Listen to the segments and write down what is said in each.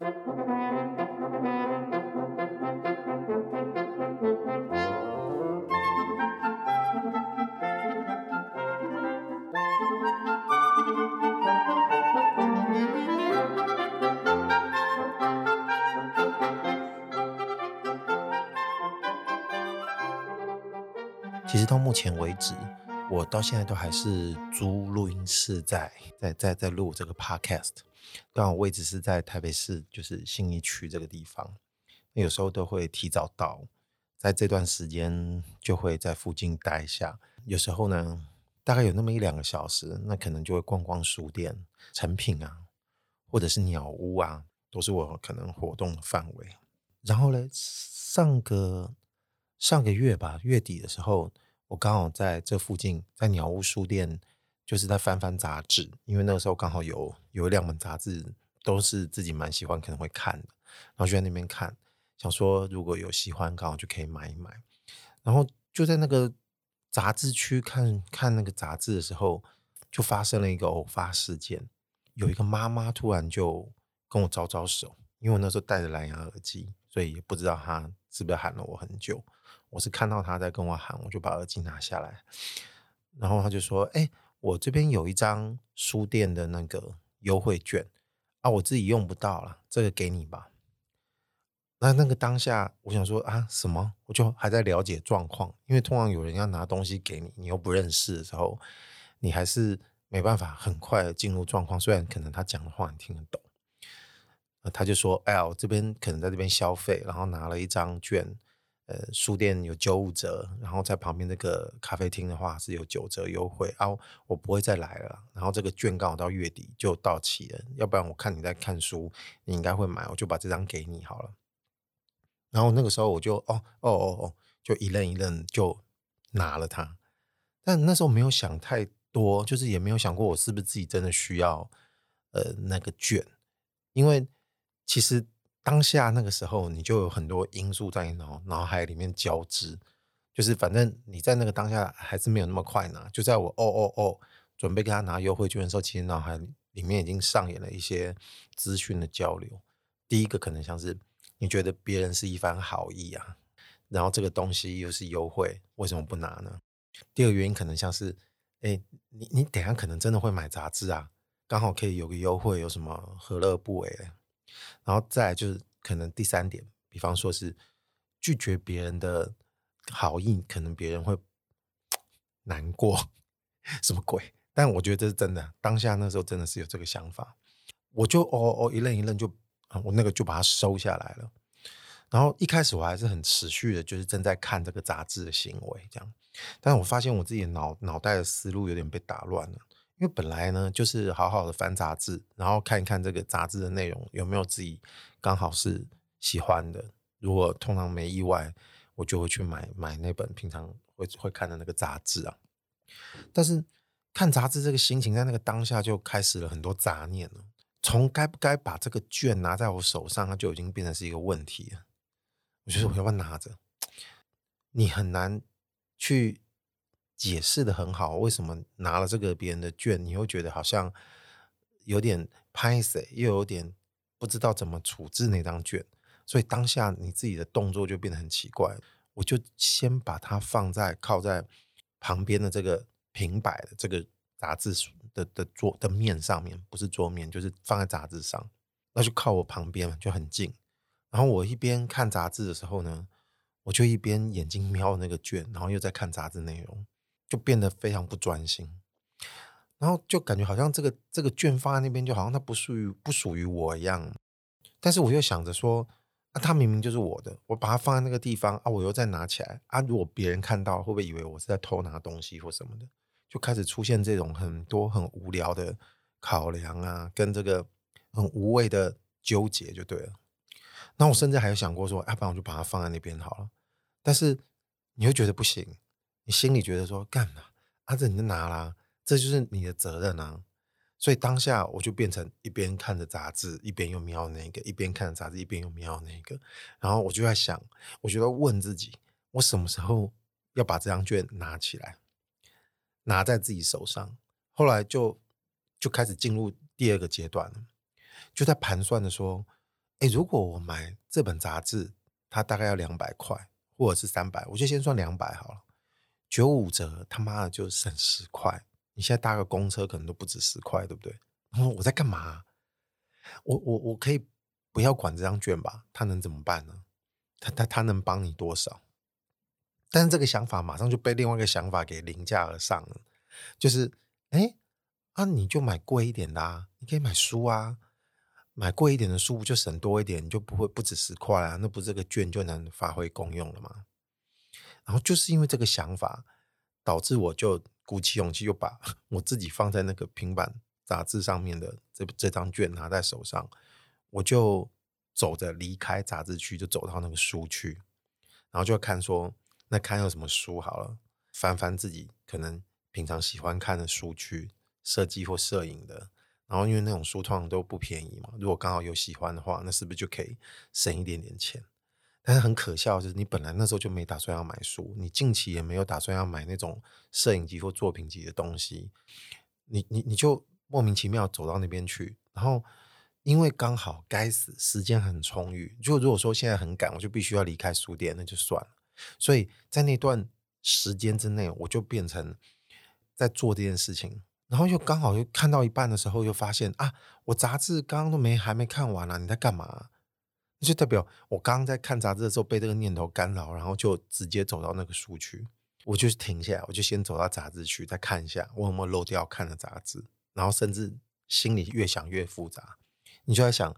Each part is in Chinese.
其实到目前为止，我到现在都还是租录音室在在在在录这个 podcast。刚好位置是在台北市，就是信义区这个地方。有时候都会提早到，在这段时间就会在附近待一下。有时候呢，大概有那么一两个小时，那可能就会逛逛书店、成品啊，或者是鸟屋啊，都是我可能活动的范围。然后呢，上个。上个月吧，月底的时候，我刚好在这附近，在鸟屋书店，就是在翻翻杂志，因为那个时候刚好有有两本杂志，都是自己蛮喜欢，可能会看的，然后就在那边看，想说如果有喜欢，刚好就可以买一买。然后就在那个杂志区看看那个杂志的时候，就发生了一个偶发事件，有一个妈妈突然就跟我招招手，因为我那时候戴着蓝牙耳机，所以也不知道她是不是喊了我很久。我是看到她在跟我喊，我就把耳机拿下来，然后她就说：“哎、我这边有一张书店的那个优惠券啊，我自己用不到了，这个给你吧。”那那个当下，我想说啊，什么？我就还在了解状况，因为通常有人要拿东西给你，你又不认识的时候，你还是没办法很快的进入状况。虽然可能他讲的话你听得懂，他就说：“哎呀，我这边可能在这边消费，然后拿了一张券。”呃，书店有九五折，然后在旁边那个咖啡厅的话是有九折优惠啊，我不会再来了。然后这个券刚好到月底就到期了，要不然我看你在看书，你应该会买，我就把这张给你好了。然后那个时候我就哦哦哦哦，就一愣一愣就拿了它，但那时候没有想太多，就是也没有想过我是不是自己真的需要呃那个券，因为其实。当下那个时候，你就有很多因素在脑脑海里面交织，就是反正你在那个当下还是没有那么快拿。就在我哦哦哦准备跟他拿优惠券的时候，其实脑海里面已经上演了一些资讯的交流。第一个可能像是你觉得别人是一番好意啊，然后这个东西又是优惠，为什么不拿呢？第二个原因可能像是，哎，你你等下可能真的会买杂志啊，刚好可以有个优惠，有什么何乐不为？然后再就是可能第三点，比方说是拒绝别人的好意，可能别人会 难过，什么鬼？但我觉得这是真的，当下那时候真的是有这个想法，我就哦哦一愣一愣就啊，我那个就把它收下来了。然后一开始我还是很持续的，就是正在看这个杂志的行为这样，但是我发现我自己脑脑袋的思路有点被打乱了。因为本来呢，就是好好的翻杂志，然后看一看这个杂志的内容有没有自己刚好是喜欢的。如果通常没意外，我就会去买买那本平常会会看的那个杂志啊。但是看杂志这个心情，在那个当下就开始了很多杂念了。从该不该把这个卷拿在我手上，它就已经变成是一个问题了。我觉得我要不要拿着？你很难去。解释得很好，为什么拿了这个别人的券，你会觉得好像有点拍谢，又有点不知道怎么处置那张券，所以当下你自己的动作就变得很奇怪。我就先把它放在靠在旁边的这个平摆的这个杂志的的桌的面上面，不是桌面，就是放在杂志上，那就靠我旁边嘛就很近。然后我一边看杂志的时候呢，我就一边眼睛瞄那个券，然后又在看杂志内容。就变得非常不专心，然后就感觉好像这个这个卷放在那边，就好像它不属于不属于我一样。但是我又想着说，啊，它明明就是我的，我把它放在那个地方啊，我又再拿起来啊，如果别人看到，会不会以为我是在偷拿东西或什么的？就开始出现这种很多很无聊的考量啊，跟这个很无谓的纠结就对了。那我甚至还有想过说，要不然我就把它放在那边好了。但是你会觉得不行。你心里觉得说干嘛？啊，这你就拿啦，这就是你的责任啊。所以当下我就变成一边看着杂志，一边又瞄那个；一边看着杂志，一边又瞄那个。然后我就在想，我就在问自己：我什么时候要把这张卷拿起来，拿在自己手上？后来就就开始进入第二个阶段了，就在盘算着说：哎，如果我买这本杂志，它大概要两百块，或者是三百，我就先算两百好了。九五折，他妈的就省十块。你现在搭个公车可能都不止十块，对不对？然 后我在干嘛？我我我可以不要管这张券吧？他能怎么办呢？他他他能帮你多少？但是这个想法马上就被另外一个想法给凌驾而上了，就是哎啊，你就买贵一点的啊，你可以买书啊，买贵一点的书就省多一点，你就不会不止十块啊，那不这个券就能发挥功用了吗？然后就是因为这个想法，导致我就鼓起勇气，又把 我自己放在那个平板杂志上面的这这张券拿在手上，我就走着离开杂志区，就走到那个书区，然后就看说。那看有什么书好了，翻翻自己可能平常喜欢看的书区，设计或摄影的。然后因为那种书通常都不便宜嘛，如果刚好有喜欢的话，那是不是就可以省一点点钱？但是很可笑，就是你本来那时候就没打算要买书，你近期也没有打算要买那种摄影机或作品集的东西，你你你就莫名其妙走到那边去，然后因为刚好该死时间很充裕，就如果说现在很赶，我就必须要离开书店，那就算了。所以在那段时间之内，我就变成在做这件事情，然后又刚好又看到一半的时候，又发现啊，我杂志刚刚都没还没看完呢，啊，你在干嘛？就代表我刚刚在看杂志的时候被这个念头干扰，然后就直接走到那个书区，我就停下来，我就先走到杂志区再看一下我有没有漏掉看的杂志，然后甚至心里越想越复杂，你就在想。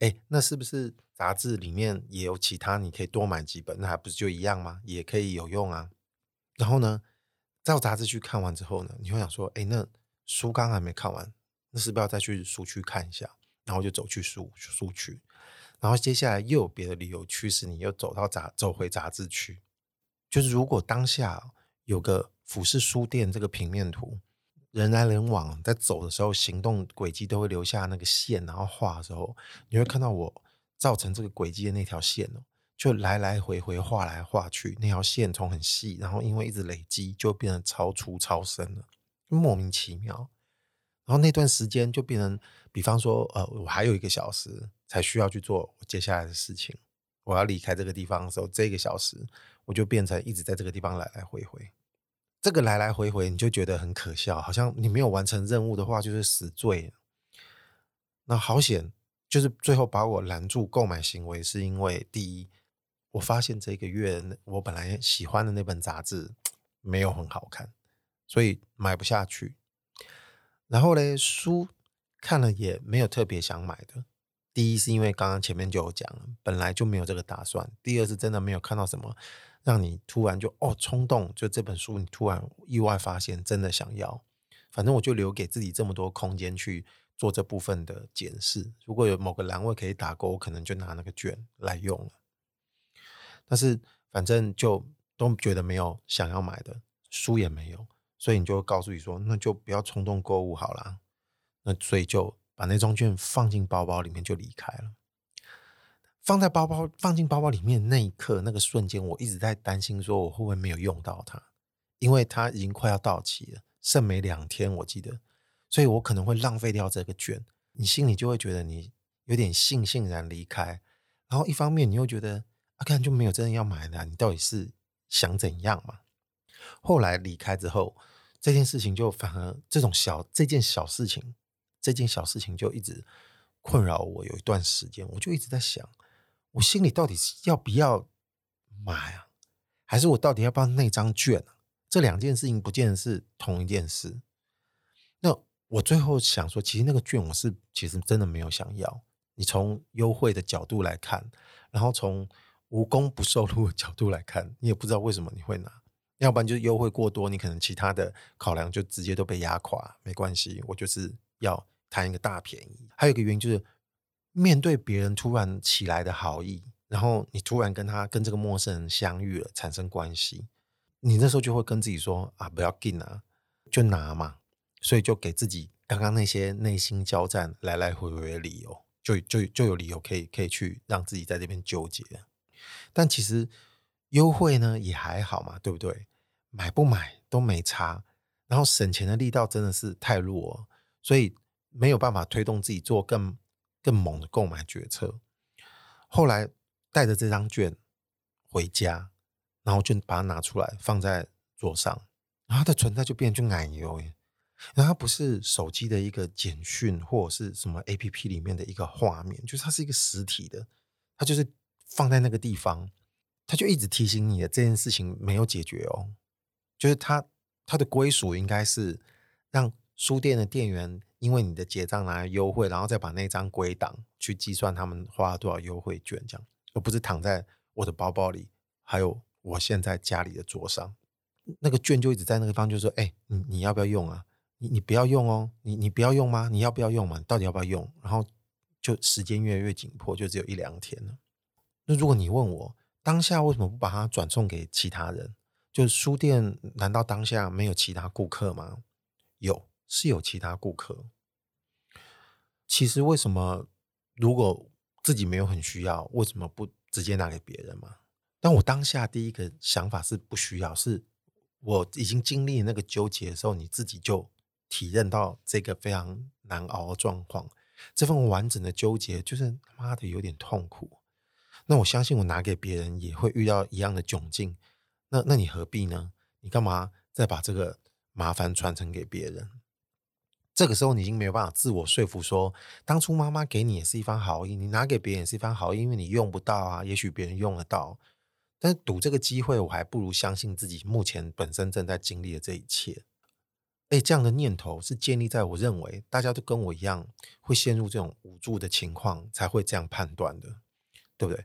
哎，那是不是杂志里面也有其他？你可以多买几本，那还不是就一样吗？也可以有用啊。然后呢，到杂志去看完之后呢，你会想说，哎，那书刚还没看完，那是不是要再去书区看一下？然后就走去书书区，然后接下来又有别的理由驱使你又走到杂走回杂志区。就是如果当下有个俯视书店这个平面图。人来人往，在走的时候，行动轨迹都会留下那个线，然后画的时候，你会看到我造成这个轨迹的那条线哦，就来来回回画来画去，那条线从很细，然后因为一直累积，就变得超粗超深了，莫名其妙。然后那段时间就变成，比方说，呃，我还有一个小时才需要去做我接下来的事情，我要离开这个地方的时候，这个小时我就变成一直在这个地方来来回回。这个来来回回，你就觉得很可笑，好像你没有完成任务的话就是死罪。那好险，就是最后把我拦住购买行为，是因为第一，我发现这个月我本来喜欢的那本杂志没有很好看，所以买不下去。然后嘞，书看了也没有特别想买的。第一是因为刚刚前面就有讲了，本来就没有这个打算。第二是真的没有看到什么。让你突然就哦冲动，就这本书你突然意外发现真的想要，反正我就留给自己这么多空间去做这部分的检视。如果有某个栏位可以打勾，我可能就拿那个券来用了。但是反正就都觉得没有想要买的书也没有，所以你就告诉你说，那就不要冲动购物好了。那所以就把那张券放进包包里面就离开了。放在包包，放进包包里面那一刻，那个瞬间，我一直在担心，说我会不会没有用到它，因为它已经快要到期了，剩没两天，我记得，所以我可能会浪费掉这个券。你心里就会觉得你有点悻悻然离开，然后一方面你又觉得啊，看就没有真的要买的，你到底是想怎样嘛？后来离开之后，这件事情就反而这种小这件小事情，这件小事情就一直困扰我有一段时间，我就一直在想。我心里到底要不要买啊？还是我到底要不要那张券啊？这两件事情不见得是同一件事。那我最后想说，其实那个券我是其实真的没有想要。你从优惠的角度来看，然后从无功不受禄的角度来看，你也不知道为什么你会拿。要不然就是优惠过多，你可能其他的考量就直接都被压垮。没关系，我就是要贪一个大便宜。还有一个原因就是。面对别人突然起来的好意，然后你突然跟他跟这个陌生人相遇了，产生关系，你那时候就会跟自己说啊，不要紧啊，就拿嘛，所以就给自己刚刚那些内心交战来来回回的理由，就就就有理由可以可以去让自己在这边纠结。但其实优惠呢也还好嘛，对不对？买不买都没差，然后省钱的力道真的是太弱，所以没有办法推动自己做更。更猛的购买决策，后来带着这张券回家，然后就把它拿出来放在桌上，然后它的存在就变成奶油。然后它不是手机的一个简讯或者是什么 APP 里面的一个画面，就是它是一个实体的，它就是放在那个地方，他就一直提醒你的这件事情没有解决哦，就是他他的归属应该是让书店的店员因为你的结账拿来优惠，然后再把那张归档去计算他们花了多少优惠券这样，而不是躺在我的包包里，还有我现在家里的桌上，那个券就一直在那个地方，就说：“哎，你你要不要用啊？”你你不要用哦，你你不要用吗？你要不要用嘛？到底要不要用？然后就时间越来越紧迫，就只有一两天了。那如果你问我当下为什么不把它转送给其他人？就是书店难道当下没有其他顾客吗？有，是有其他顾客。其实为什么如果自己没有很需要，为什么不直接拿给别人嘛？但我当下第一个想法是不需要，是我已经经历那个纠结的时候，你自己就。体认到这个非常难熬的状况，这份完整的纠结，就是妈的有点痛苦。那我相信我拿给别人也会遇到一样的窘境。那那你何必呢？你干嘛再把这个麻烦传承给别人？这个时候你已经没有办法自我说服说，当初妈妈给你也是一番好意，你拿给别人也是一番好意，因为你用不到啊，也许别人用得到。但是赌这个机会，我还不如相信自己目前本身正在经历的这一切。哎，这样的念头是建立在我认为大家都跟我一样会陷入这种无助的情况才会这样判断的，对不对？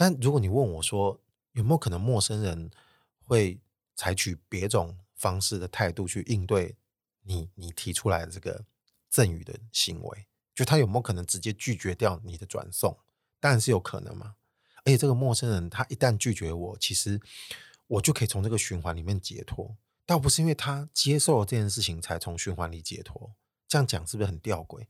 但如果你问我说有没有可能陌生人会采取别种方式的态度去应对你你提出来的这个赠与的行为，就他有没有可能直接拒绝掉你的转送？当然是有可能嘛。而且这个陌生人他一旦拒绝我，其实我就可以从这个循环里面解脱。倒不是因为他接受了这件事情才从循环里解脱，这样讲是不是很吊诡？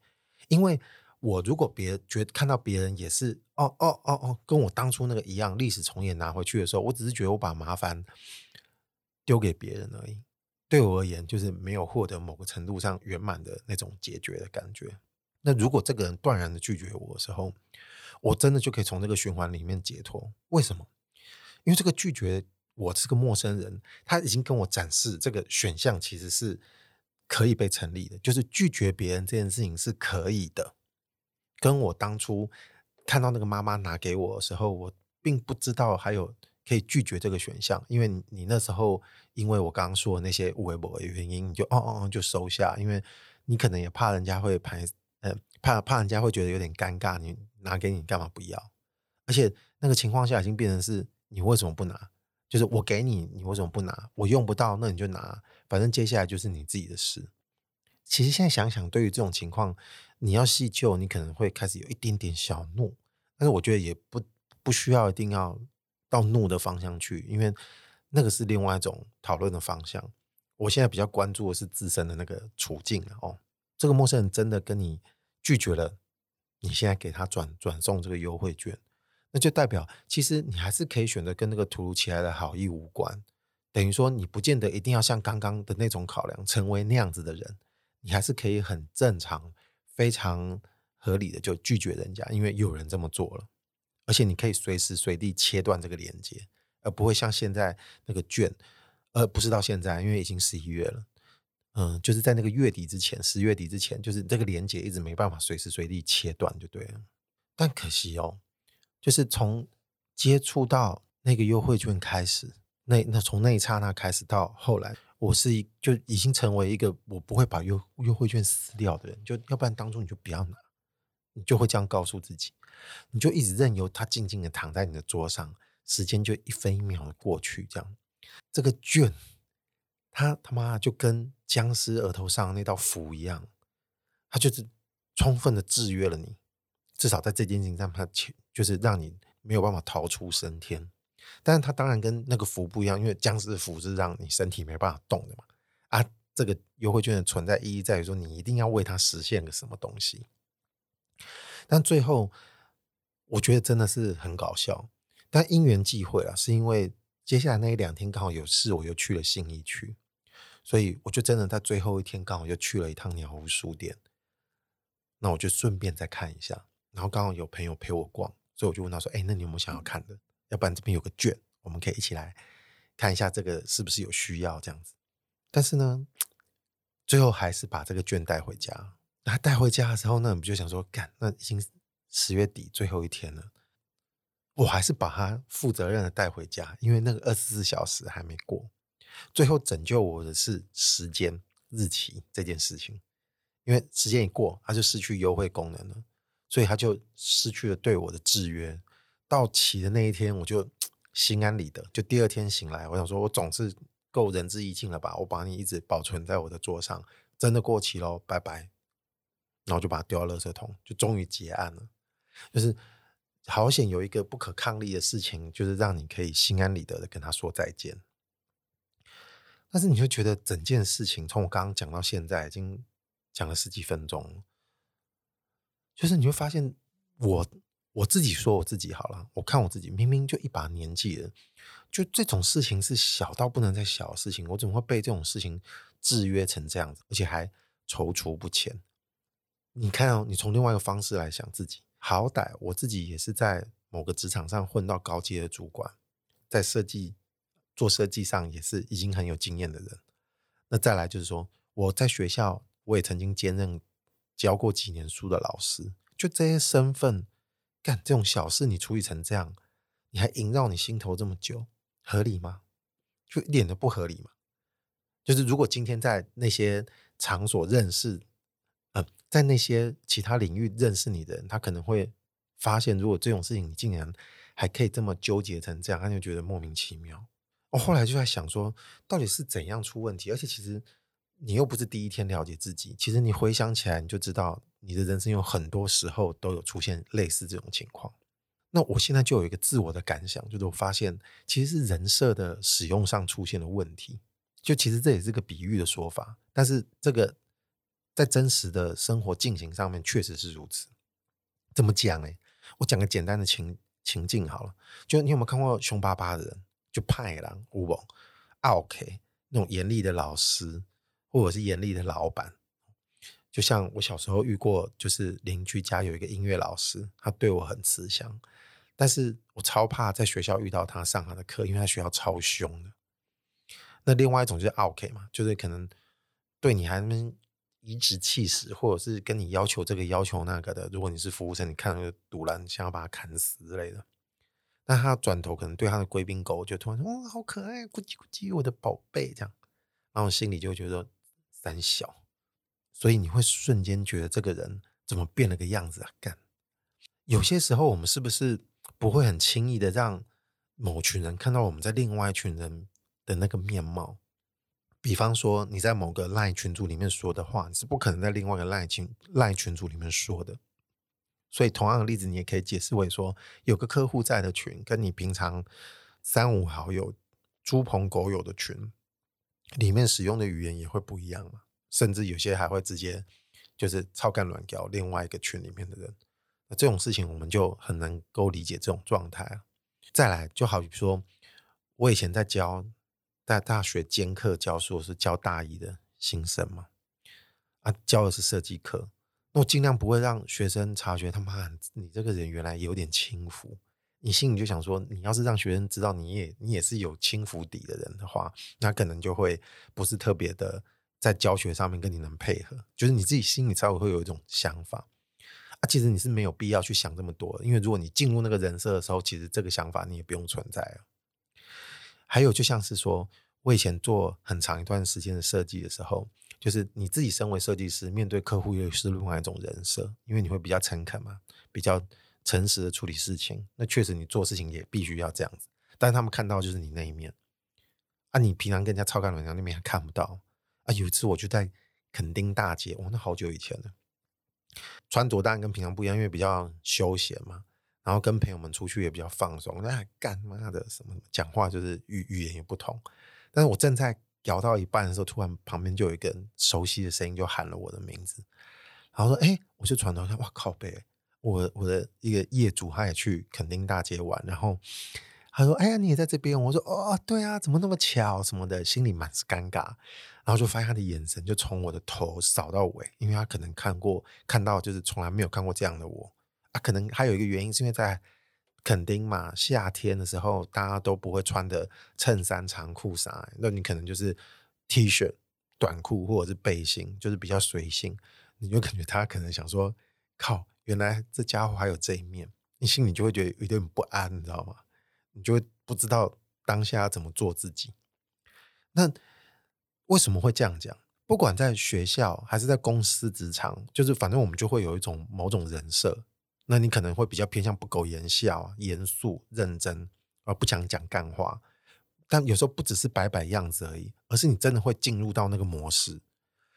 因为我如果别觉得看到别人也是哦哦哦哦，跟我当初那个一样，历史重演拿回去的时候，我只是觉得我把麻烦丢给别人而已。对我而言，就是没有获得某个程度上圆满的那种解决的感觉。那如果这个人断然的拒绝我的时候，我真的就可以从这个循环里面解脱。为什么？因为这个拒绝。我是个陌生人，他已经跟我展示这个选项其实是可以被成立的，就是拒绝别人这件事情是可以的。跟我当初看到那个妈妈拿给我的时候，我并不知道还有可以拒绝这个选项，因为你，那时候因为我刚刚说的那些微博的原因，你就哦哦哦就收下，因为你可能也怕人家会排，呃，怕怕人家会觉得有点尴尬，你拿给你干嘛不要？而且那个情况下已经变成是你为什么不拿？就是我给你，你为什么不拿？我用不到，那你就拿，反正接下来就是你自己的事。其实现在想想，对于这种情况，你要细究，你可能会开始有一点点小怒，但是我觉得也不不需要一定要到怒的方向去，因为那个是另外一种讨论的方向。我现在比较关注的是自身的那个处境哦。这个陌生人真的跟你拒绝了，你现在给他转转送这个优惠券。那就代表，其实你还是可以选择跟那个突如其来的好意无关，等于说你不见得一定要像刚刚的那种考量成为那样子的人，你还是可以很正常、非常合理的就拒绝人家，因为有人这么做了，而且你可以随时随地切断这个连接，而不会像现在那个券，而不是到现在，因为已经十一月了，嗯，就是在那个月底之前，十月底之前，就是这个连接一直没办法随时随地切断就对了，但可惜哦。就是从接触到那个优惠券开始，那那从那一刹那开始到后来，我是一就已经成为一个我不会把优优惠券撕掉的人，就要不然当初你就不要拿，你就会这样告诉自己，你就一直任由它静静的躺在你的桌上，时间就一分一秒的过去，这样这个券，它他妈就跟僵尸额头上那道符一样，它就是充分的制约了你。至少在这件事情上，它就是让你没有办法逃出升天。但是它当然跟那个符不一样，因为僵尸的符是让你身体没办法动的嘛。啊，这个优惠券的存在意义在于说，你一定要为它实现个什么东西。但最后，我觉得真的是很搞笑。但因缘际会啊，是因为接下来那一两天刚好有事，我又去了信义区，所以我就真的在最后一天刚好又去了一趟鸟屋书店。那我就顺便再看一下。然后刚好有朋友陪我逛，所以我就问他说：“哎，那你有没有想要看的？要不然这边有个券，我们可以一起来看一下这个是不是有需要这样子。”但是呢，最后还是把这个券带回家。那带回家的时候呢，我们就想说：“干，那已经十月底最后一天了。”我还是把它负责任的带回家，因为那个二十四小时还没过。最后拯救我的是时间日期这件事情，因为时间一过，它就失去优惠功能了，所以它就失去了对我的制约。到期的那一天，我就心安理得。就第二天醒来，我想说，我总是够仁至义尽了吧？我把你一直保存在我的桌上，真的过期喽，拜拜。然后就把它丢到垃圾桶，就终于结案了，就是。好险有一个不可抗力的事情，就是让你可以心安理得的跟他说再见。但是你会觉得整件事情从我刚刚讲到现在，已经讲了十几分钟，就是你会发现我我自己说我自己好了，我看我自己明明就一把年纪了，就这种事情是小到不能再小的事情，我怎么会被这种事情制约成这样子，而且还踌躇不前？你看哦，你从另外一个方式来想自己。好歹我自己也是在某个职场上混到高阶的主管，在设计做设计上也是已经很有经验的人。那再来就是说，我在学校我也曾经兼任教过几年书的老师，就这些身份，干这种小事你处理成这样，你还萦绕你心头这么久，合理吗？就一点都不合理嘛。就是如果今天在那些场所认识。呃，在那些其他领域认识你的人，他可能会发现，如果这种事情你竟然还可以这么纠结成这样，他就觉得莫名其妙。我后来就在想说，到底是怎样出问题？而且其实你又不是第一天了解自己，其实你回想起来，你就知道你的人生有很多时候都有出现类似这种情况。那我现在就有一个自我的感想，就是我发现其实是人设的使用上出现了问题。就其实这也是个比喻的说法，但是这个。在真实的生活进行上面，确实是如此。怎么讲呢？我讲个简单的情情境好了。就你有没有看过凶巴巴的人？就派狼、乌龙、OK 那种严厉的老师，或者是严厉的老板。就像我小时候遇过，就是邻居家有一个音乐老师，他对我很慈祥，但是我超怕在学校遇到他上他的课，因为他学校超凶的。那另外一种就是 OK 嘛，就是可能对你还能。颐指气使，或者是跟你要求这个要求那个的。如果你是服务生，你看那个赌烂，想要把他砍死之类的，那他转头可能对他的贵宾狗就突然说：“哇、哦，好可爱，咕叽咕叽，我的宝贝。”这样，然后心里就觉得三小，所以你会瞬间觉得这个人怎么变了个样子啊？干，有些时候我们是不是不会很轻易的让某群人看到我们在另外一群人的那个面貌？比方说，你在某个 LINE 群组里面说的话，你是不可能在另外一个 LINE 群 LINE 群组里面说的。所以，同样的例子，你也可以解释为说，有个客户在的群，跟你平常三五好友、猪朋狗友的群里面使用的语言也会不一样嘛。甚至有些还会直接就是操干软胶另外一个群里面的人。那这种事情，我们就很能够理解这种状态。再来，就好比说，我以前在教。在大学兼课教书，是教大一的新生嘛？啊，教的是设计课，那我尽量不会让学生察觉他妈你这个人原来有点轻浮。你心里就想说，你要是让学生知道你也你也是有轻浮底的人的话，那可能就会不是特别的在教学上面跟你能配合，就是你自己心里才会会有一种想法啊。其实你是没有必要去想这么多，因为如果你进入那个人设的时候，其实这个想法你也不用存在了。还有，就像是说，我以前做很长一段时间的设计的时候，就是你自己身为设计师，面对客户又是另外一种人设，因为你会比较诚恳嘛，比较诚实的处理事情。那确实，你做事情也必须要这样子。但他们看到就是你那一面，啊，你平常跟人家操干软胶那边还看不到有一次我就在垦丁大街，哇，那好久以前了，穿着当然跟平常不一样，因为比较休闲嘛。然后跟朋友们出去也比较放松，那干妈的什么讲话就是语语言也不同。但是我正在聊到一半的时候，突然旁边就有一个熟悉的声音就喊了我的名字，然后说：“哎，我就转头看，哇靠北，我我的一个业主他也去垦丁大街玩，然后他说：哎呀，你也在这边？我说：哦，对啊，怎么那么巧什么的，心里满是尴尬。然后就发现他的眼神就从我的头扫到尾，因为他可能看过看到就是从来没有看过这样的我。”啊，可能还有一个原因，是因为在垦丁嘛，夏天的时候大家都不会穿的衬衫长裤啥，那你可能就是 T 恤、短裤或者是背心，就是比较随性。你就感觉他可能想说，靠，原来这家伙还有这一面，你心里就会觉得有点不安，你知道吗？你就会不知道当下要怎么做自己。那为什么会这样讲？不管在学校还是在公司职场，就是反正我们就会有一种某种人设。那你可能会比较偏向不苟言笑、严肃认真，而不想讲干话。但有时候不只是摆摆样子而已，而是你真的会进入到那个模式。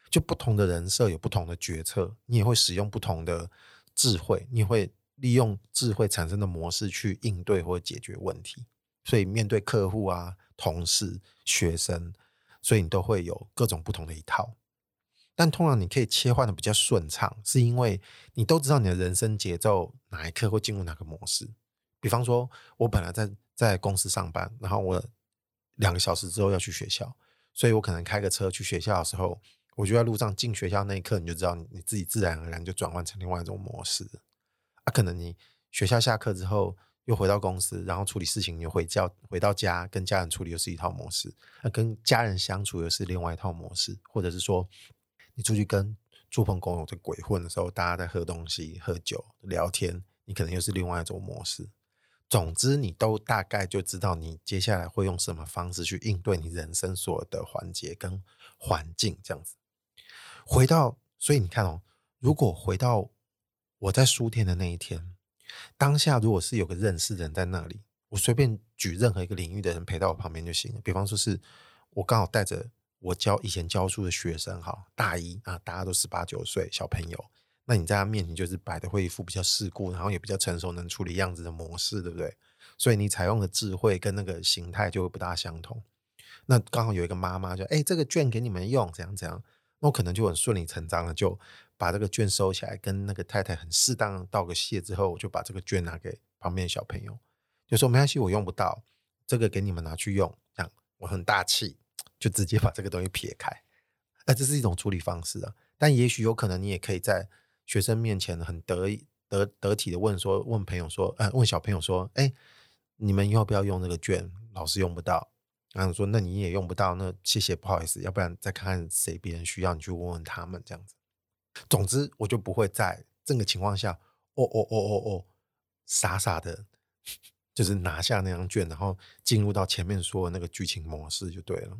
就不同的人设有不同的决策，你也会使用不同的智慧，你会利用智慧产生的模式去应对或解决问题。所以面对客户啊、同事、学生，所以你都会有各种不同的一套。但通常你可以切换的比较顺畅，是因为你都知道你的人生节奏哪一刻会进入哪个模式。比方说，我本来在在公司上班，然后我两个小时之后要去学校，所以我可能开个车去学校的时候，我就在路上进学校那一刻，你就知道你自己自然而然就转换成另外一种模式。啊，可能你学校下课之后又回到公司，然后处理事情，又回家回到家跟家人处理又是一套模式，那跟家人相处又是另外一套模式，或者是说。你出去跟猪朋狗友在鬼混的时候，大家在喝东西、喝酒、聊天，你可能又是另外一种模式。总之，你都大概就知道你接下来会用什么方式去应对你人生所有的环节跟环境，这样子。回到，所以你看哦，如果回到我在书店的那一天，当下如果是有个认识的人在那里，我随便举任何一个领域的人陪到我旁边就行了。比方说是我刚好带着。我教以前教书的学生，哈，大一啊，大家都十八九岁小朋友，那你在他面前就是摆的会一副比较世故，然后也比较成熟，能处理样子的模式，对不对？所以你采用的智慧跟那个形态就会不大相同。那刚好有一个妈妈就，哎，这个券给你们用，怎样怎样，那我可能就很顺理成章的就把这个券收起来，跟那个太太很适当道个谢之后，我就把这个券拿给旁边的小朋友，就说没关系，我用不到，这个给你们拿去用，这样我很大气。就直接把这个东西撇开，那这是一种处理方式啊。但也许有可能，你也可以在学生面前很得得得体的问说，问朋友说，呃，问小朋友说，哎，你们要不要用这个券？老师用不到，然后说，那你也用不到，那谢谢，不好意思，要不然再看看谁别人需要，你去问问他们这样子。总之，我就不会在这个情况下，哦哦哦哦哦，傻傻的，就是拿下那张券，然后进入到前面说的那个剧情模式就对了。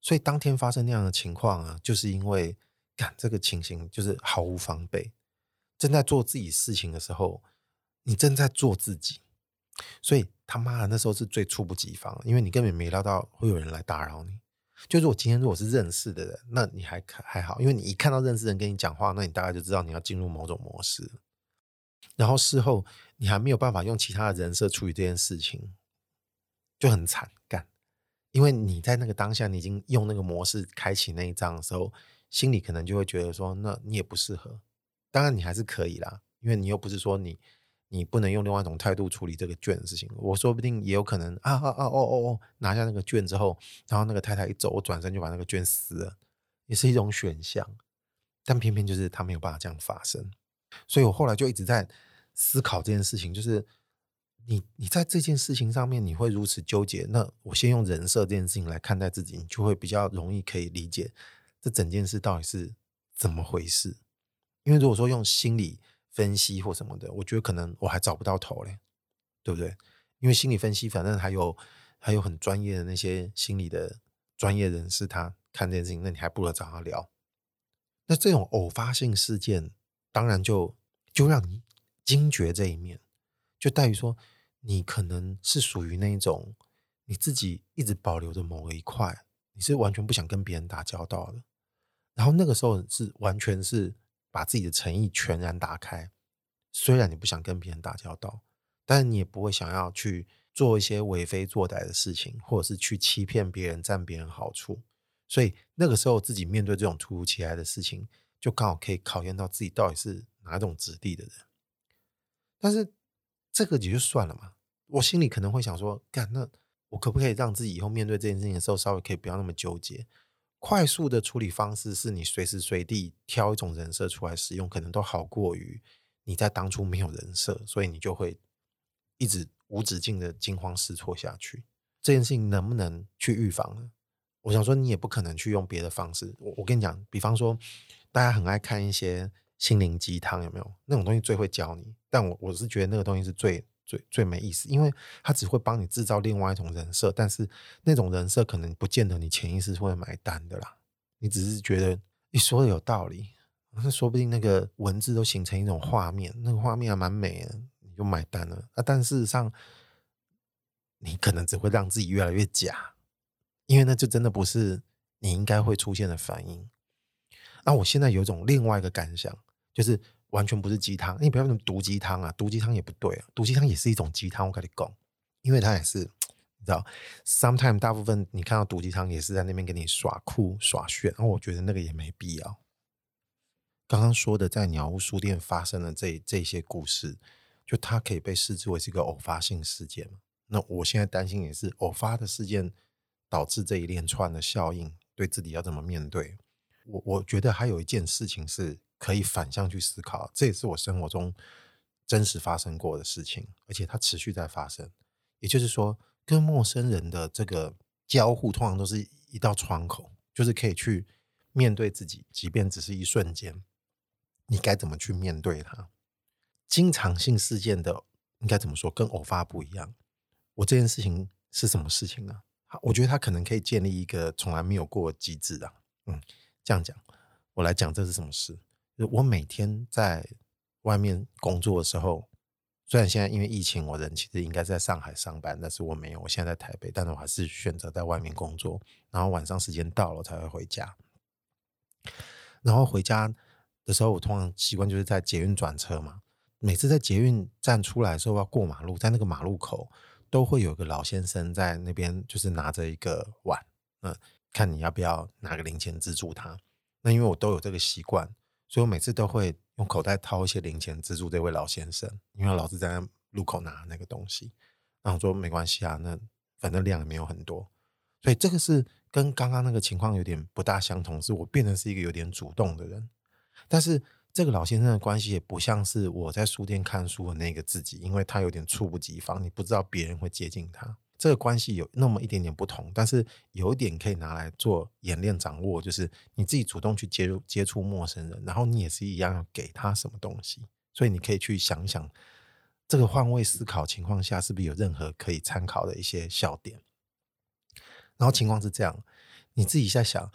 所以当天发生那样的情况啊，就是因为，干这个情形就是毫无防备，正在做自己事情的时候，你正在做自己，所以他妈的那时候是最猝不及防，因为你根本没料到会有人来打扰你。就是我今天如果是认识的人，那你还还好，因为你一看到认识人跟你讲话，那你大概就知道你要进入某种模式。然后事后你还没有办法用其他的人设处理这件事情，就很惨干。因为你在那个当下，你已经用那个模式开启那一张的时候，心里可能就会觉得说，那你也不适合。当然你还是可以啦，因为你又不是说你你不能用另外一种态度处理这个券的事情。我说不定也有可能啊啊啊哦哦哦，拿下那个券之后，然后那个太太一走，我转身就把那个券撕了，也是一种选项。但偏偏就是他没有办法这样发生，所以我后来就一直在思考这件事情，就是。你你在这件事情上面你会如此纠结，那我先用人设这件事情来看待自己，你就会比较容易可以理解这整件事到底是怎么回事。因为如果说用心理分析或什么的，我觉得可能我还找不到头嘞，对不对？因为心理分析反正还有还有很专业的那些心理的专业人士，他看这件事情，那你还不如找他聊。那这种偶发性事件，当然就就让你惊觉这一面，就在于说。你可能是属于那一种，你自己一直保留着某一块，你是完全不想跟别人打交道的。然后那个时候是完全是把自己的诚意全然打开。虽然你不想跟别人打交道，但是你也不会想要去做一些为非作歹的事情，或者是去欺骗别人、占别人好处。所以那个时候自己面对这种突如其来的事情，就刚好可以考验到自己到底是哪种质地的人。但是。这个也就算了嘛，我心里可能会想说，干，那我可不可以让自己以后面对这件事情的时候，稍微可以不要那么纠结？快速的处理方式是你随时随地挑一种人设出来使用，可能都好过于你在当初没有人设，所以你就会一直无止境的惊慌失措下去。这件事情能不能去预防呢？我想说，你也不可能去用别的方式。我我跟你讲，比方说，大家很爱看一些心灵鸡汤，有没有？那种东西最会教你，但我我是觉得那个东西是最最最没意思，因为他只会帮你制造另外一种人设，但是那种人设可能不见得你潜意识会买单的啦。你只是觉得你说的有道理，那说不定那个文字都形成一种画面，那个画面还蛮美的，你就买单了啊。但事实上，你可能只会让自己越来越假。因为那就真的不是你应该会出现的反应。那我现在有种另外一个感想，就是完全不是鸡汤。你不要用毒鸡汤啊，毒鸡汤也不对啊，毒鸡汤也是一种鸡汤。我跟你讲，因为它也是，你知道，sometime 大部分你看到毒鸡汤也是在那边给你耍酷耍炫，然后我觉得那个也没必要。刚刚说的在鸟屋书店发生的这这些故事，就它可以被视之为是一个偶发性事件嘛。那我现在担心也是偶发的事件。导致这一连串的效应，对自己要怎么面对？我我觉得还有一件事情是可以反向去思考，这也是我生活中真实发生过的事情，而且它持续在发生。也就是说，跟陌生人的这个交互，通常都是一道窗口，就是可以去面对自己，即便只是一瞬间，你该怎么去面对它？经常性事件的应该怎么说？跟偶发不一样。我这件事情是什么事情呢？我觉得他可能可以建立一个从来没有过的机制啊，嗯，这样讲，我来讲这是什么事？我每天在外面工作的时候，虽然现在因为疫情，我人其实应该在上海上班，但是我没有，我现在在台北，但是我还是选择在外面工作，然后晚上时间到了才会回家。然后回家的时候，我通常习惯就是在捷运转车嘛，每次在捷运站出来的时候要过马路，在那个马路口。都会有个老先生在那边，就是拿着一个碗，嗯，看你要不要拿个零钱资助他。那因为我都有这个习惯，所以我每次都会用口袋掏一些零钱资助这位老先生，因为老是在路口拿那个东西。然后我说没关系啊，那反正量也没有很多，所以这个是跟刚刚那个情况有点不大相同，是我变成是一个有点主动的人，但是。这个老先生的关系也不像是我在书店看书的那个自己，因为他有点猝不及防，你不知道别人会接近他。这个关系有那么一点点不同，但是有一点可以拿来做演练掌握，就是你自己主动去接触接触陌生人，然后你也是一样要给他什么东西。所以你可以去想想，这个换位思考情况下是不是有任何可以参考的一些笑点。然后情况是这样，你自己在想，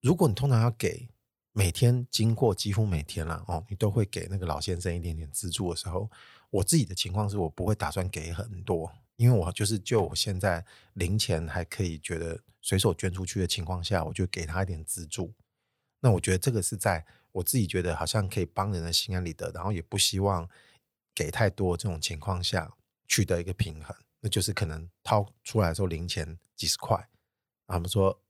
如果你通常要给。每天经过几乎每天了哦，你都会给那个老先生一点点资助的时候，我自己的情况是我不会打算给很多，因为我就是就我现在零钱还可以觉得随手捐出去的情况下，我就给他一点资助。那我觉得这个是在我自己觉得好像可以帮人的心安理得，然后也不希望给太多这种情况下取得一个平衡。那就是可能掏出来的时候零钱几十块，他，们说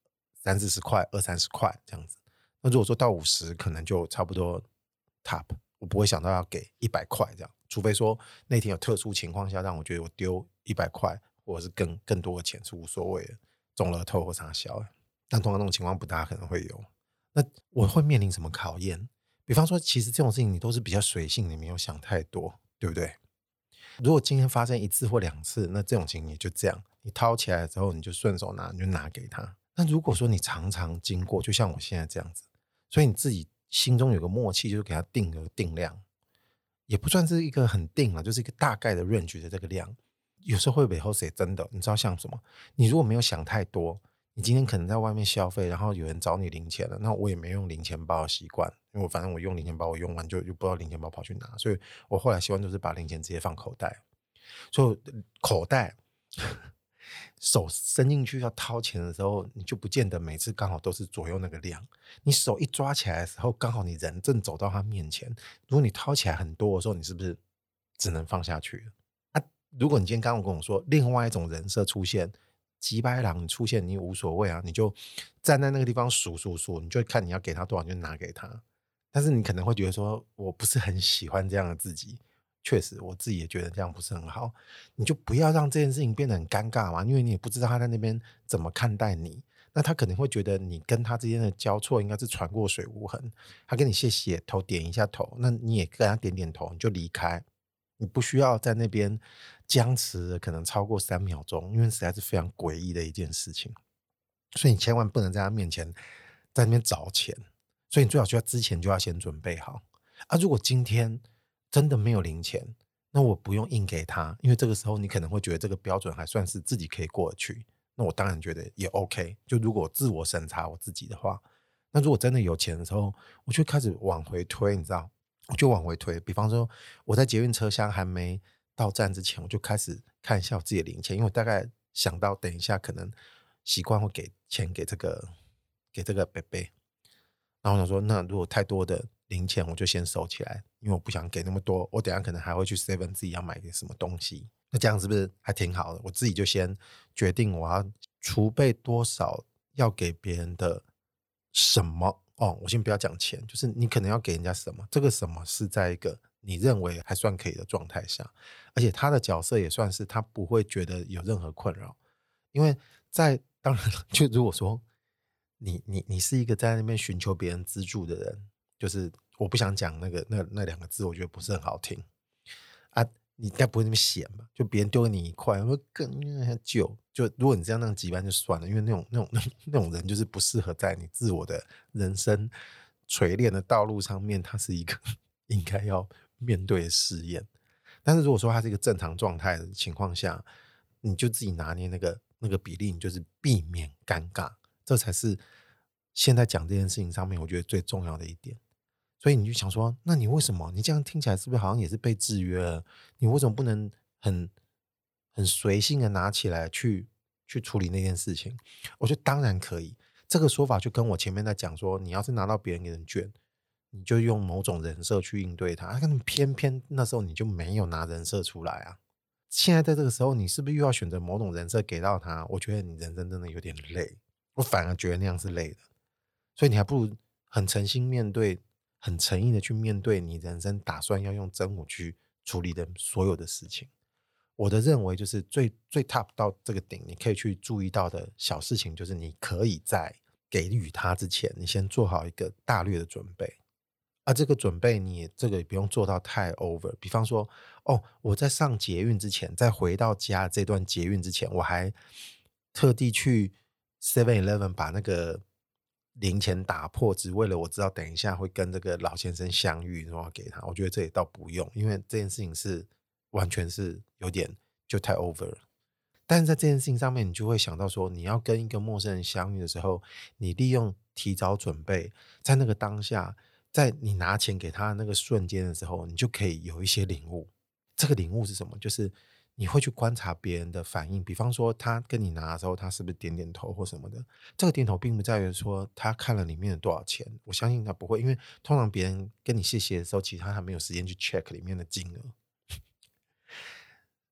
三四十块、二三十块这样子。那如果说到五十，可能就差不多 top，我不会想到要给一百块这样，除非说那天有特殊情况下让我觉得我丢一百块或者是更更多的钱是无所谓的，中了头或啥小，但通常那种情况不大可能会有。那我会面临什么考验？比方说，其实这种事情你都是比较随性，你没有想太多，对不对？如果今天发生一次或两次，那这种情形就这样，你掏起来之后你就顺手拿，你就拿给他。那如果说你常常经过，就像我现在这样子。所以你自己心中有个默契，就是给他定个定量，也不算是一个很定了，就是一个大概的 range 的这个量。有时候会背后写真的，你知道像什么？你如果没有想太多，你今天可能在外面消费，然后有人找你零钱了，那我也没用零钱包的习惯，因为我反正我用零钱包，我用完就就不知道零钱包跑去哪，所以我后来习惯就是把零钱直接放口袋，所以口袋。手伸进去要掏钱的时候，你就不见得每次刚好都是左右那个量。你手一抓起来的时候，刚好你人正走到他面前。如果你掏起来很多的时候，你是不是只能放下去了？啊，如果你今天刚刚跟我说另外一种人设出现，几百郎出现，你无所谓啊，你就站在那个地方数数数，你就看你要给他多少就拿给他。但是你可能会觉得说，我不是很喜欢这样的自己。确实，我自己也觉得这样不是很好。你就不要让这件事情变得很尴尬嘛，因为你也不知道他在那边怎么看待你。那他可能会觉得你跟他之间的交错应该是船过水无痕。他跟你谢谢头点一下头，那你也跟他点点头，你就离开。你不需要在那边僵持可能超过三秒钟，因为实在是非常诡异的一件事情。所以你千万不能在他面前在那边找钱，所以你最好就要之前就要先准备好。啊，如果今天真的没有零钱，那我不用硬给他，因为这个时候你可能会觉得这个标准还算是自己可以过得去。那我当然觉得也 OK。就如果自我审查我自己的话，那如果真的有钱的时候，我就开始往回推，你知道，我就往回推。比方说，我在捷运车厢还没到站之前，我就开始看一下我自己的零钱，因为我大概想到等一下可能。习惯会给钱给这个给这个伯伯，然后我想说，那如果太多的零钱，我就先收起来，因为我不想给那么多。我等下可能还会去 seven 自己要买点什么东西，那这样是不是还挺好的？我自己就先决定我要储备多少要给别人的什么哦。我先不要讲钱，就是你可能要给人家什么，这个什么是在一个你认为还算可以的状态下，而且他的角色也算是他不会觉得有任何困扰，因为在。当然，就如果说你你你是一个在那边寻求别人资助的人，就是我不想讲那个那那两个字，我觉得不是很好听啊。你应该不会那么闲吧？就别人丢给你一块，我说更久。就如果你这样那样几万就算了，因为那种那种那那种人就是不适合在你自我的人生锤炼的道路上面，他是一个 应该要面对的试验。但是如果说他是一个正常状态的情况下，你就自己拿捏那个。那个比例，你就是避免尴尬，这才是现在讲这件事情上面我觉得最重要的一点。所以你就想说，那你为什么？你这样听起来是不是好像也是被制约了？你为什么不能很很随性的拿起来去去处理那件事情？我觉得当然可以。这个说法就跟我前面在讲说，你要是拿到别人给人券，你就用某种人设去应对他。那偏偏那时候你就没有拿人设出来啊。现在在这个时候，你是不是又要选择某种人设给到他？我觉得你人生真的有点累，我反而觉得那样是累的，所以你还不如很诚心面对，很诚意的去面对你人生打算要用真我去处理的所有的事情。我的认为就是最最 top 到这个顶，你可以去注意到的小事情，就是你可以在给予他之前，你先做好一个大略的准备。啊，这个准备你这个也不用做到太 over。比方说，哦，我在上捷运之前，在回到家这段捷运之前，我还特地去 Seven Eleven 把那个零钱打破，只为了我知道等一下会跟这个老先生相遇，然后给他。我觉得这也倒不用，因为这件事情是完全是有点就太 over 了。但是在这件事情上面，你就会想到说，你要跟一个陌生人相遇的时候，你利用提早准备，在那个当下。在你拿钱给他那个瞬间的时候，你就可以有一些领悟。这个领悟是什么？就是你会去观察别人的反应。比方说，他跟你拿的时候，他是不是点点头或什么的？这个点头并不在于说他看了里面有多少钱。我相信他不会，因为通常别人跟你谢谢的时候，其实他还没有时间去 check 里面的金额。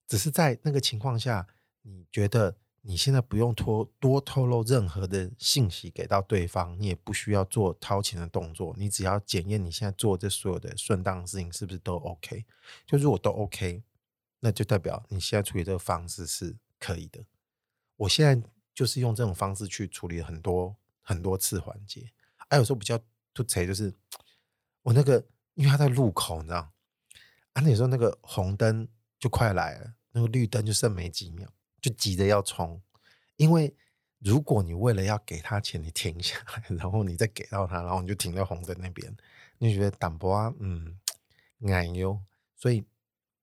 只是在那个情况下，你觉得。你现在不用多多透露任何的信息给到对方，你也不需要做掏钱的动作，你只要检验你现在做这所有的顺当事情是不是都 OK。就如果都 OK，那就代表你现在处理这个方式是可以的。我现在就是用这种方式去处理很多很多次环节。哎、有时候比较突兀就是我那个，因为他在路口，你知道，啊，那有时候那个红灯就快来了，那个绿灯就剩没几秒。就急着要冲，因为如果你为了要给他钱，你停下来，然后你再给到他，然后你就停在红灯那边，你就觉得淡薄啊？嗯，矮哟。所以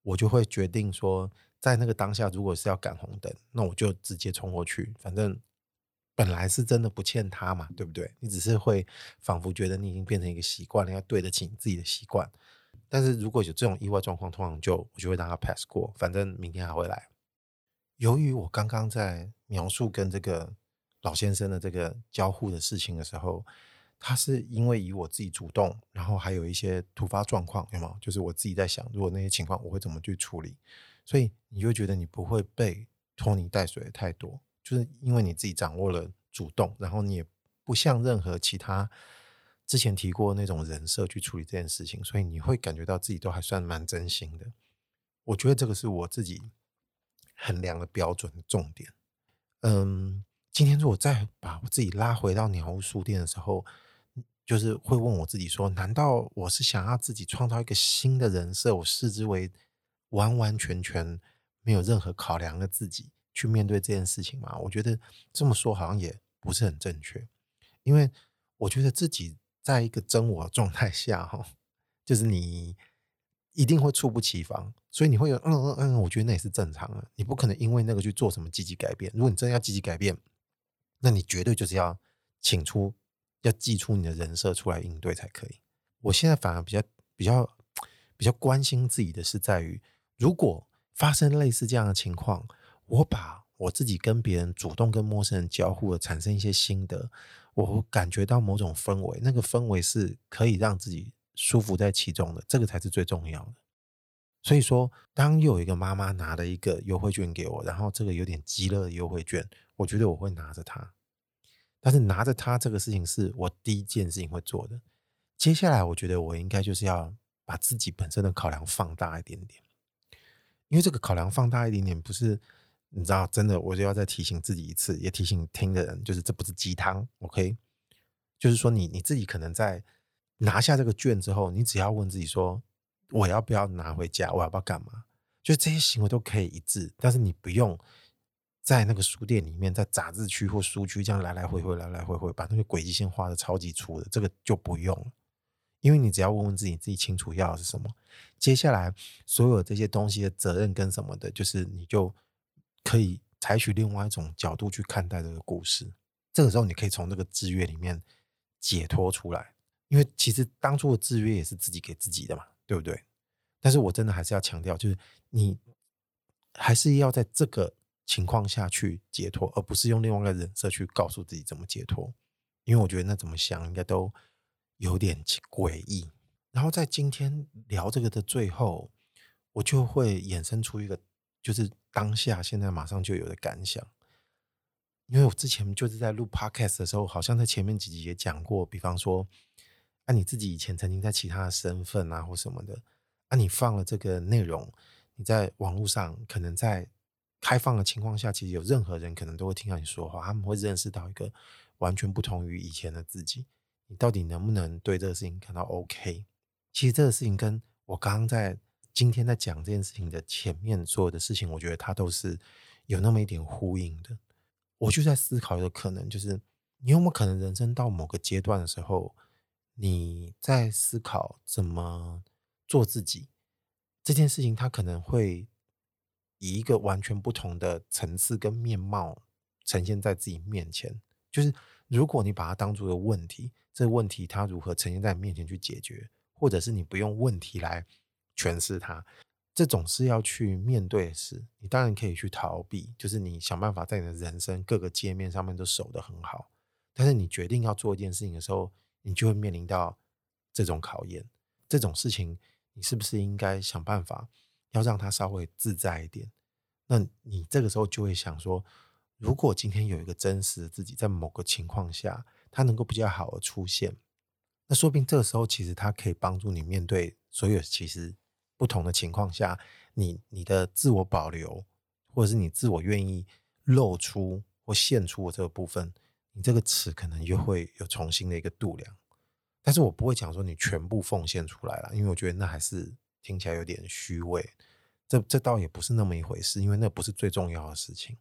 我就会决定说，在那个当下，如果是要赶红灯，那我就直接冲过去。反正本来是真的不欠他嘛，对不对？你只是会仿佛觉得你已经变成一个习惯了，要对得起你自己的习惯。但是如果有这种意外状况，通常就我就会让他 pass 过，反正明天还会来。由于我刚刚在描述跟这个老先生的这个交互的事情的时候，他是因为以我自己主动，然后还有一些突发状况，有没有？就是我自己在想，如果那些情况我会怎么去处理，所以你就觉得你不会被拖泥带水的太多，就是因为你自己掌握了主动，然后你也不像任何其他之前提过那种人设去处理这件事情，所以你会感觉到自己都还算蛮真心的。我觉得这个是我自己。衡量的标准的重点，嗯，今天如果再把我自己拉回到鸟屋书店的时候，就是会问我自己说：难道我是想要自己创造一个新的人设？我视之为完完全全没有任何考量的自己去面对这件事情吗？我觉得这么说好像也不是很正确，因为我觉得自己在一个真我状态下，哈，就是你一定会猝不及防，所以你会有嗯嗯嗯，我觉得那也是正常的。你不可能因为那个去做什么积极改变。如果你真的要积极改变，那你绝对就是要请出、要祭出你的人设出来应对才可以。我现在反而比较、比较、比较关心自己的是在于，如果发生类似这样的情况，我把我自己跟别人主动跟陌生人交互的产生一些心得，我感觉到某种氛围，那个氛围是可以让自己舒服在其中的，这个才是最重要的。所以说，当有一个妈妈拿了一个优惠券给我，然后这个有点鸡肋的优惠券，我觉得我会拿着它。但是拿着它这个事情是我第一件事情会做的。接下来，我觉得我应该就是要把自己本身的考量放大一点点，因为这个考量放大一点点，不是你知道，真的，我就要再提醒自己一次，也提醒听的人，就是这不是鸡汤，OK？就是说你，你自己可能在拿下这个券之后，你只要问自己说。我要不要拿回家？我要不要干嘛？就这些行为都可以一致，但是你不用在那个书店里面，在杂志区或书区这样来来回回、来来回回，把那个轨迹线画得超级粗的，这个就不用，因为你只要问问自己，自己清楚要的是什么。接下来所有这些东西的责任跟什么的，就是你就可以采取另外一种角度去看待这个故事。这个时候，你可以从这个制约里面解脱出来，因为其实当初的制约也是自己给自己的嘛。对不对？但是我真的还是要强调，就是你还是要在这个情况下去解脱，而不是用另外一个人设去告诉自己怎么解脱。因为我觉得那怎么想应该都有点诡异。然后在今天聊这个的最后，我就会衍生出一个，就是当下现在马上就有的感想。因为我之前就是在录 Podcast 的时候，好像在前面几集也讲过，比方说。啊、你自己以前曾经在其他的身份啊，或什么的，那、啊、你放了这个内容，你在网络上可能在开放的情况下，其实有任何人可能都会听到你说话，他们会认识到一个完全不同于以前的自己。你到底能不能对这个事情感到 OK？其实这个事情跟我刚刚在今天在讲这件事情的前面所有的事情，我觉得它都是有那么一点呼应的。我就在思考一个可能，就是你有没有可能人生到某个阶段的时候，你在思考怎么做自己这件事情，它可能会以一个完全不同的层次跟面貌呈现在自己面前。就是如果你把它当作一个问题，这个问题它如何呈现在你面前去解决，或者是你不用问题来诠释它，这种是要去面对的事。你当然可以去逃避，就是你想办法在你的人生各个界面上面都守得很好。但是你决定要做一件事情的时候，你就会面临到这种考验，这种事情，你是不是应该想办法要让它稍微自在一点？那你这个时候就会想说，如果今天有一个真实的自己，在某个情况下，它能够比较好的出现，那说不定这个时候其实它可以帮助你面对所有其实不同的情况下，你你的自我保留，或者是你自我愿意露出或献出的这个部分。你这个词可能又会有重新的一个度量，但是我不会讲说你全部奉献出来了，因为我觉得那还是听起来有点虚伪。这这倒也不是那么一回事，因为那不是最重要的事情，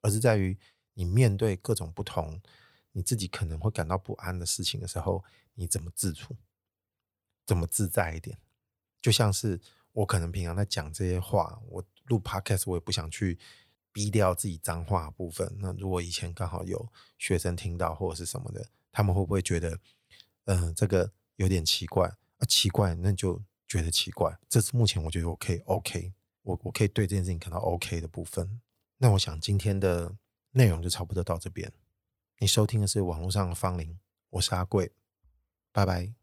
而是在于你面对各种不同，你自己可能会感到不安的事情的时候，你怎么自处，怎么自在一点。就像是我可能平常在讲这些话，我录 Podcast 我也不想去。逼掉自己脏话部分。那如果以前刚好有学生听到或者是什么的，他们会不会觉得，嗯、这个有点奇怪啊？奇怪，那就觉得奇怪。这是目前我觉得我可以 OK，我我可以对这件事情感到 OK 的部分。那我想今天的内容就差不多到这边。你收听的是网络上的芳龄，我是阿贵，拜拜。